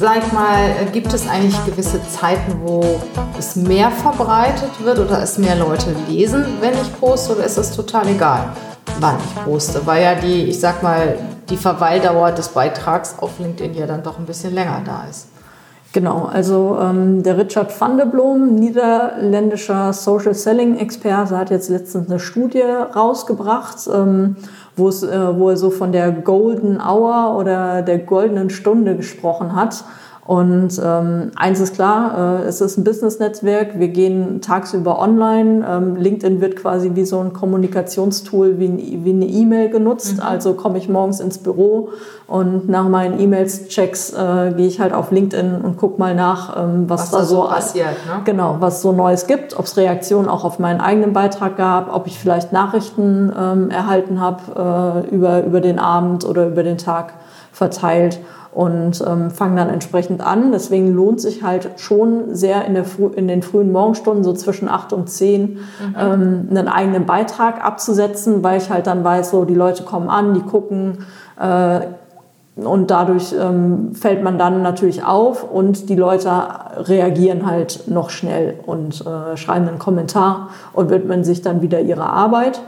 Sag mal, gibt es eigentlich gewisse Zeiten, wo es mehr verbreitet wird oder es mehr Leute lesen, wenn ich poste, oder ist es total egal, wann ich poste? Weil ja die, ich sag mal, die Verweildauer des Beitrags auf LinkedIn ja dann doch ein bisschen länger da ist. Genau, also ähm, der Richard van de Blom, niederländischer Social Selling Experte, hat jetzt letztens eine Studie rausgebracht, ähm, wo, es, äh, wo er so von der Golden Hour oder der goldenen Stunde gesprochen hat. Und ähm, eins ist klar, äh, es ist ein Business-Netzwerk. Wir gehen tagsüber online. Ähm, LinkedIn wird quasi wie so ein Kommunikationstool, wie, wie eine E-Mail genutzt. Mhm. Also komme ich morgens ins Büro und nach meinen E-Mails-Checks äh, gehe ich halt auf LinkedIn und gucke mal nach, ähm, was, was, da so passiert. Ne? Genau, was so Neues gibt, ob es Reaktionen auch auf meinen eigenen Beitrag gab, ob ich vielleicht Nachrichten ähm, erhalten habe äh, über, über den Abend oder über den Tag verteilt und ähm, fangen dann entsprechend an. Deswegen lohnt sich halt schon sehr in, der in den frühen Morgenstunden, so zwischen acht und zehn, mhm. ähm, einen eigenen Beitrag abzusetzen, weil ich halt dann weiß, so die Leute kommen an, die gucken. Äh, und dadurch ähm, fällt man dann natürlich auf und die Leute reagieren halt noch schnell und äh, schreiben einen Kommentar und widmen sich dann wieder ihrer Arbeit.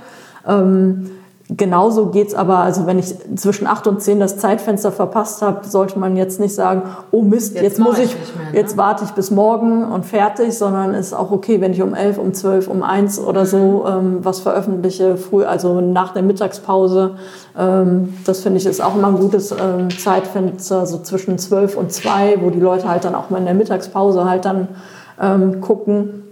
Ähm, Genauso geht's aber, also wenn ich zwischen acht und zehn das Zeitfenster verpasst habe, sollte man jetzt nicht sagen, oh Mist, jetzt, jetzt muss ich, mehr, ne? jetzt warte ich bis morgen und fertig, sondern ist auch okay, wenn ich um elf, um zwölf, um eins oder so mhm. ähm, was veröffentliche, früh, also nach der Mittagspause. Ähm, das finde ich ist auch immer ein gutes ähm, Zeitfenster, so zwischen zwölf und zwei, wo die Leute halt dann auch mal in der Mittagspause halt dann ähm, gucken,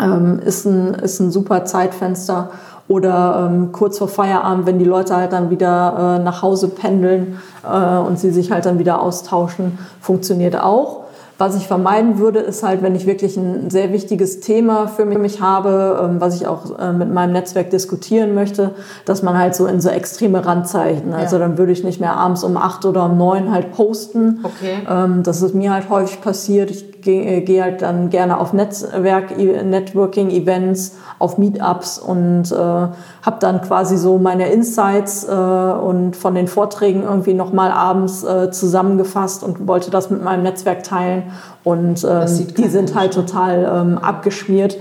ähm, ist, ein, ist ein super Zeitfenster oder ähm, kurz vor Feierabend, wenn die Leute halt dann wieder äh, nach Hause pendeln äh, und sie sich halt dann wieder austauschen, funktioniert auch. Was ich vermeiden würde, ist halt, wenn ich wirklich ein sehr wichtiges Thema für mich habe, ähm, was ich auch äh, mit meinem Netzwerk diskutieren möchte, dass man halt so in so extreme Randzeichen, also ja. dann würde ich nicht mehr abends um acht oder um neun halt posten. Okay. Ähm, das ist mir halt häufig passiert. Ich gehe geh halt dann gerne auf Netzwerk, Networking-Events, auf Meetups und äh, habe dann quasi so meine Insights äh, und von den Vorträgen irgendwie nochmal abends äh, zusammengefasst und wollte das mit meinem Netzwerk teilen. Und ähm, die sind halt total ähm, abgeschmiert,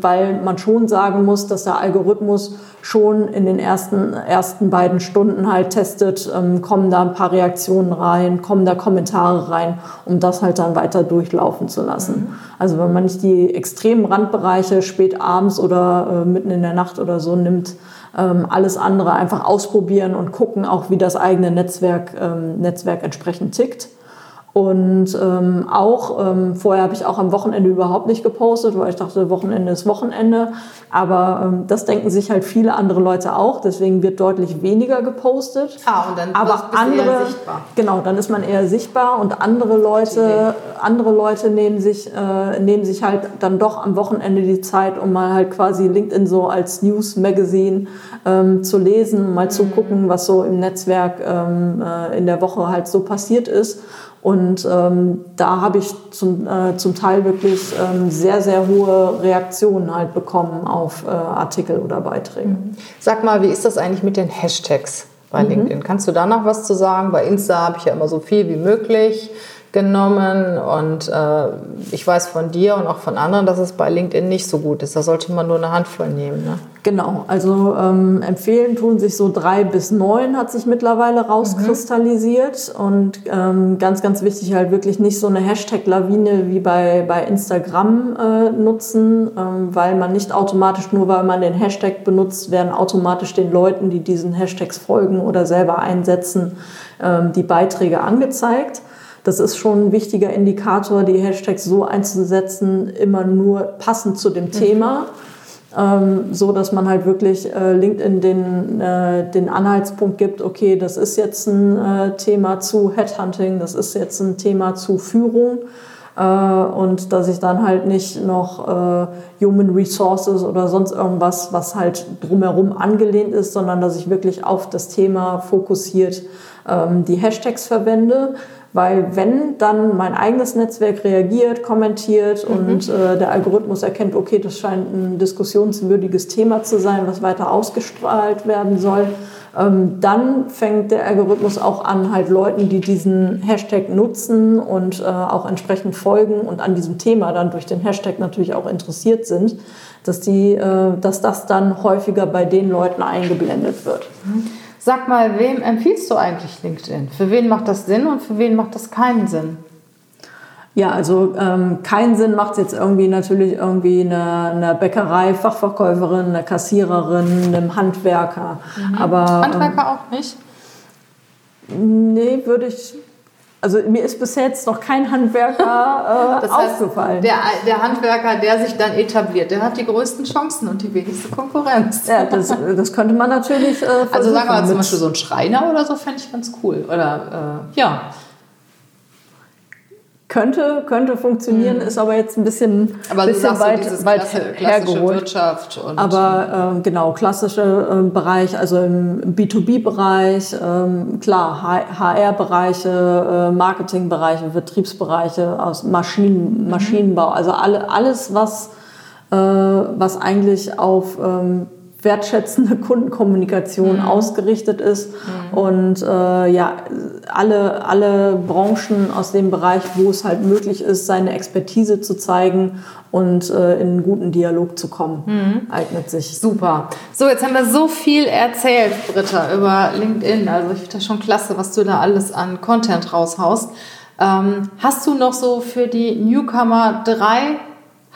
weil man schon sagen muss, dass der Algorithmus schon in den ersten, ersten beiden Stunden halt testet, ähm, kommen da ein paar Reaktionen rein, kommen da Kommentare rein, um das halt dann weiter durchlaufen zu lassen. Mhm. Also wenn man nicht die extremen Randbereiche spät abends oder äh, mitten in der Nacht oder so nimmt, ähm, alles andere einfach ausprobieren und gucken auch, wie das eigene Netzwerk, ähm, Netzwerk entsprechend tickt. Und ähm, auch, ähm, vorher habe ich auch am Wochenende überhaupt nicht gepostet, weil ich dachte, Wochenende ist Wochenende. Aber ähm, das denken sich halt viele andere Leute auch. Deswegen wird deutlich weniger gepostet. Ah, und dann Aber andere, eher sichtbar. Genau, dann ist man eher sichtbar und andere Leute, andere Leute nehmen sich, äh, nehmen sich halt dann doch am Wochenende die Zeit, um mal halt quasi LinkedIn so als News-Magazin ähm, zu lesen, mal mhm. zu gucken, was so im Netzwerk ähm, äh, in der Woche halt so passiert ist. Und ähm, da habe ich zum, äh, zum Teil wirklich ähm, sehr, sehr hohe Reaktionen halt bekommen auf äh, Artikel oder Beiträge. Mhm. Sag mal, wie ist das eigentlich mit den Hashtags bei mhm. LinkedIn? Kannst du da noch was zu sagen? Bei Insta habe ich ja immer so viel wie möglich genommen und äh, ich weiß von dir und auch von anderen, dass es bei LinkedIn nicht so gut ist. Da sollte man nur eine Handvoll nehmen. Ne? Genau, also ähm, empfehlen tun sich so drei bis neun, hat sich mittlerweile rauskristallisiert. Mhm. Und ähm, ganz, ganz wichtig halt wirklich nicht so eine Hashtag-Lawine wie bei, bei Instagram äh, nutzen, ähm, weil man nicht automatisch, nur weil man den Hashtag benutzt, werden automatisch den Leuten, die diesen Hashtags folgen oder selber einsetzen, ähm, die Beiträge angezeigt. Das ist schon ein wichtiger Indikator, die Hashtags so einzusetzen, immer nur passend zu dem mhm. Thema. Ähm, so dass man halt wirklich äh, LinkedIn den, äh, den Anhaltspunkt gibt, okay, das ist jetzt ein äh, Thema zu Headhunting, das ist jetzt ein Thema zu Führung. Äh, und dass ich dann halt nicht noch äh, Human Resources oder sonst irgendwas, was halt drumherum angelehnt ist, sondern dass ich wirklich auf das Thema fokussiert ähm, die Hashtags verwende. Weil wenn dann mein eigenes Netzwerk reagiert, kommentiert mhm. und äh, der Algorithmus erkennt, okay, das scheint ein diskussionswürdiges Thema zu sein, was weiter ausgestrahlt werden soll, ähm, dann fängt der Algorithmus auch an, halt Leuten, die diesen Hashtag nutzen und äh, auch entsprechend folgen und an diesem Thema dann durch den Hashtag natürlich auch interessiert sind, dass, die, äh, dass das dann häufiger bei den Leuten eingeblendet wird. Mhm. Sag mal, wem empfiehlst du eigentlich LinkedIn? Für wen macht das Sinn und für wen macht das keinen Sinn? Ja, also ähm, keinen Sinn macht jetzt irgendwie natürlich irgendwie eine, eine Bäckerei, Fachverkäuferin, eine Kassiererin, einem Handwerker. Mhm. Aber Handwerker ähm, auch nicht? Nee, würde ich also mir ist bis jetzt noch kein Handwerker äh, das heißt, aufgefallen. Der, der, Handwerker, der sich dann etabliert, der hat die größten Chancen und die wenigste Konkurrenz. Ja, das, das könnte man natürlich äh, Also sagen wir mal zum Beispiel so ein Schreiner oder so, fände ich ganz cool. Oder äh, ja. Könnte, könnte funktionieren, mhm. ist aber jetzt ein bisschen, aber bisschen weit, so weit klasse, hergeholt. Wirtschaft und aber äh, genau, klassische äh, Bereich, also im B2B-Bereich, äh, klar, HR-Bereiche, Marketing-Bereiche, Vertriebsbereiche, aus Maschinen, mhm. Maschinenbau, also alle, alles, was, äh, was eigentlich auf ähm, wertschätzende Kundenkommunikation mhm. ausgerichtet ist mhm. und äh, ja alle alle Branchen aus dem Bereich, wo es halt möglich ist, seine Expertise zu zeigen und äh, in einen guten Dialog zu kommen, mhm. eignet sich. Super. So, jetzt haben wir so viel erzählt, Britta, über LinkedIn. Also ich finde das schon klasse, was du da alles an Content raushaust. Ähm, hast du noch so für die Newcomer drei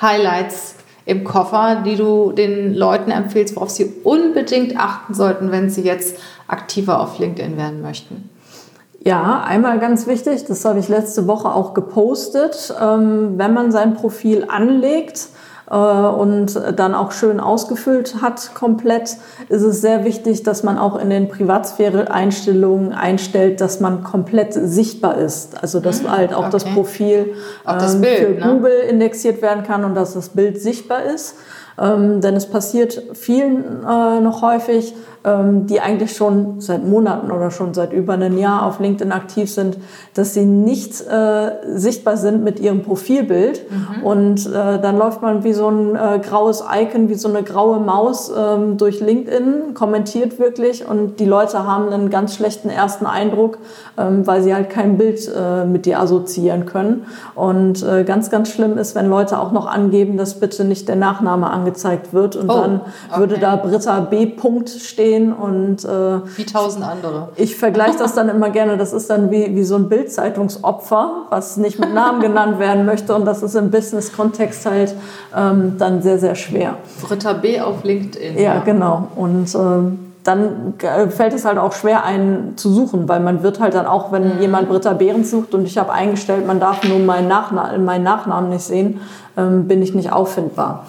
Highlights im Koffer, die du den Leuten empfiehlst, worauf sie unbedingt achten sollten, wenn sie jetzt aktiver auf LinkedIn werden möchten? Ja, einmal ganz wichtig, das habe ich letzte Woche auch gepostet. Ähm, wenn man sein Profil anlegt, und dann auch schön ausgefüllt hat komplett, ist es sehr wichtig, dass man auch in den Privatsphäre-Einstellungen einstellt, dass man komplett sichtbar ist. Also dass mhm, halt auch okay. das Profil auch das ähm, Bild, für ne? Google indexiert werden kann und dass das Bild sichtbar ist. Ähm, denn es passiert vielen äh, noch häufig, ähm, die eigentlich schon seit Monaten oder schon seit über einem Jahr auf LinkedIn aktiv sind, dass sie nicht äh, sichtbar sind mit ihrem Profilbild. Mhm. Und äh, dann läuft man wie so ein äh, graues Icon, wie so eine graue Maus ähm, durch LinkedIn, kommentiert wirklich und die Leute haben einen ganz schlechten ersten Eindruck, ähm, weil sie halt kein Bild äh, mit dir assoziieren können. Und äh, ganz, ganz schlimm ist, wenn Leute auch noch angeben, dass bitte nicht der Nachname angezeigt wird und oh, dann okay. würde da Britta B. Punkt stehen und äh, wie tausend andere. Ich vergleiche das dann immer gerne. Das ist dann wie, wie so ein Bildzeitungsopfer, was nicht mit Namen genannt werden möchte und das ist im Business-Kontext halt ähm, dann sehr, sehr schwer. Britta B. auf LinkedIn. Ja, ja. genau. Und ähm, dann fällt es halt auch schwer, einen zu suchen, weil man wird halt dann auch, wenn mhm. jemand Britta Behrens sucht und ich habe eingestellt, man darf nur meinen, Nachna meinen Nachnamen nicht sehen, ähm, bin ich nicht auffindbar.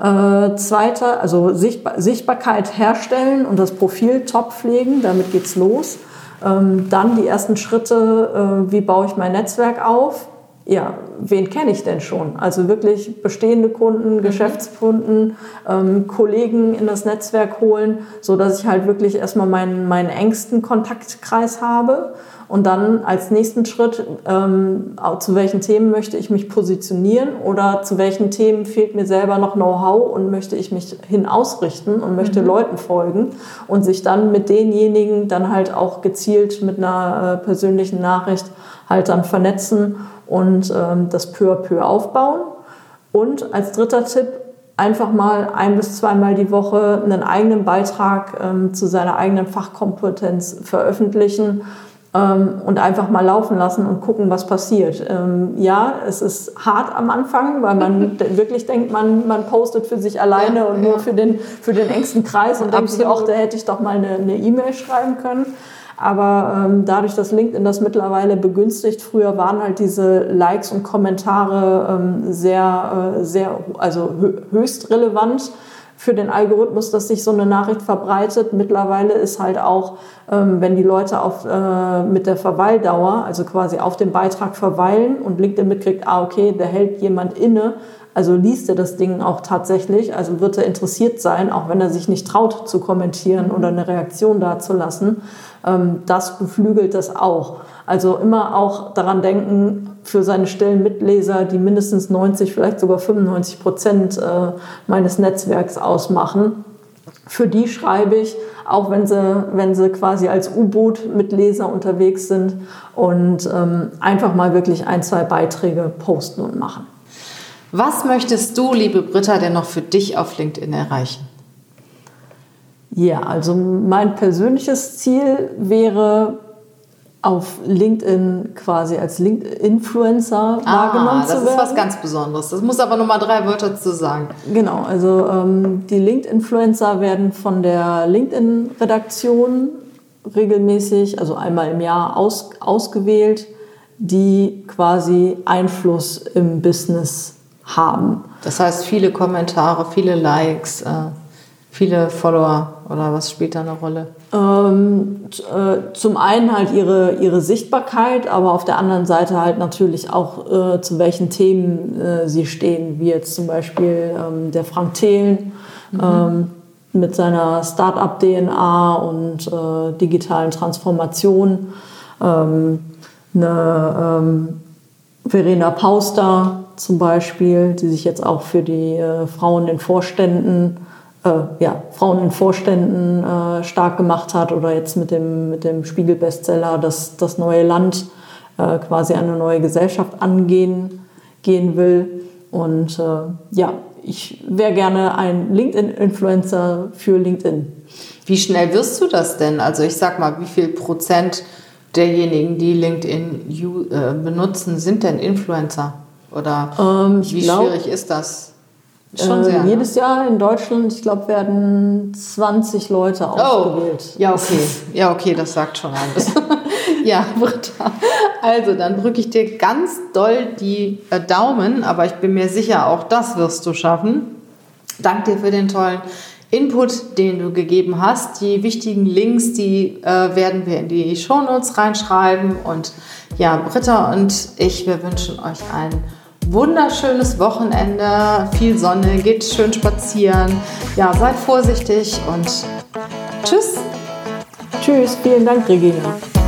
Äh, zweiter, also Sichtbar Sichtbarkeit herstellen und das Profil top pflegen, damit geht's los. Ähm, dann die ersten Schritte, äh, wie baue ich mein Netzwerk auf? Ja, wen kenne ich denn schon? Also wirklich bestehende Kunden, mhm. Geschäftskunden, ähm, Kollegen in das Netzwerk holen, so dass ich halt wirklich erstmal meinen, meinen engsten Kontaktkreis habe und dann als nächsten Schritt, ähm, zu welchen Themen möchte ich mich positionieren oder zu welchen Themen fehlt mir selber noch Know-how und möchte ich mich hin ausrichten und möchte mhm. Leuten folgen und sich dann mit denjenigen dann halt auch gezielt mit einer äh, persönlichen Nachricht halt dann vernetzen und ähm, das peu à peu aufbauen. Und als dritter Tipp, einfach mal ein bis zweimal die Woche einen eigenen Beitrag ähm, zu seiner eigenen Fachkompetenz veröffentlichen ähm, und einfach mal laufen lassen und gucken, was passiert. Ähm, ja, es ist hart am Anfang, weil man wirklich denkt, man, man postet für sich alleine ja, und ja. nur für den, für den engsten Kreis und denkt sich auch, da hätte ich doch mal eine E-Mail e schreiben können. Aber ähm, dadurch, dass LinkedIn das mittlerweile begünstigt, früher waren halt diese Likes und Kommentare ähm, sehr, äh, sehr, also höchst relevant für den Algorithmus, dass sich so eine Nachricht verbreitet. Mittlerweile ist halt auch, ähm, wenn die Leute auf, äh, mit der Verweildauer, also quasi auf dem Beitrag verweilen und LinkedIn mitkriegt, ah, okay, da hält jemand inne, also liest er das Ding auch tatsächlich, also wird er interessiert sein, auch wenn er sich nicht traut zu kommentieren oder eine Reaktion dazulassen. Ähm, das beflügelt das auch. Also immer auch daran denken, für seine stillen Mitleser, die mindestens 90, vielleicht sogar 95 Prozent äh, meines Netzwerks ausmachen. Für die schreibe ich, auch wenn sie, wenn sie quasi als U-Boot mit Leser unterwegs sind und ähm, einfach mal wirklich ein, zwei Beiträge posten und machen. Was möchtest du, liebe Britta, denn noch für dich auf LinkedIn erreichen? Ja, also mein persönliches Ziel wäre, auf LinkedIn quasi als LinkedIn-Influencer ah, wahrgenommen zu werden. Das ist was ganz Besonderes. Das muss aber noch mal drei Wörter zu sagen. Genau, also ähm, die LinkedIn-Influencer werden von der LinkedIn-Redaktion regelmäßig, also einmal im Jahr aus, ausgewählt, die quasi Einfluss im Business haben. Das heißt, viele Kommentare, viele Likes, äh, viele Follower oder was spielt da eine Rolle? Ähm, äh, zum einen halt ihre, ihre Sichtbarkeit, aber auf der anderen Seite halt natürlich auch äh, zu welchen Themen äh, sie stehen, wie jetzt zum Beispiel ähm, der Frank Thelen mhm. ähm, mit seiner Start-up-DNA und äh, digitalen Transformation. Ähm, eine ähm, Verena Pauster, zum Beispiel, die sich jetzt auch für die äh, Frauen in Vorständen, äh, ja, Frauen in Vorständen äh, stark gemacht hat oder jetzt mit dem, mit dem Spiegel-Bestseller das, das neue Land äh, quasi eine neue Gesellschaft angehen gehen will. Und äh, ja, ich wäre gerne ein LinkedIn-Influencer für LinkedIn. Wie schnell wirst du das denn? Also ich sag mal, wie viel Prozent derjenigen, die LinkedIn äh, benutzen, sind denn Influencer? Oder ähm, wie glaub, schwierig ist das? Schon äh, sehr, ne? jedes ne? Jahr in Deutschland, ich glaube, werden 20 Leute oh. ausgewählt. Ja, okay. Ja, okay, das sagt schon alles. ja, Britta. Also, dann drücke ich dir ganz doll die äh, Daumen, aber ich bin mir sicher, auch das wirst du schaffen. Danke dir für den tollen Input, den du gegeben hast. Die wichtigen Links, die äh, werden wir in die Shownotes reinschreiben. Und ja, Britta und ich, wir wünschen euch einen wunderschönes Wochenende, viel Sonne, geht schön spazieren. Ja, seid vorsichtig und tschüss. Tschüss, vielen Dank, Regina.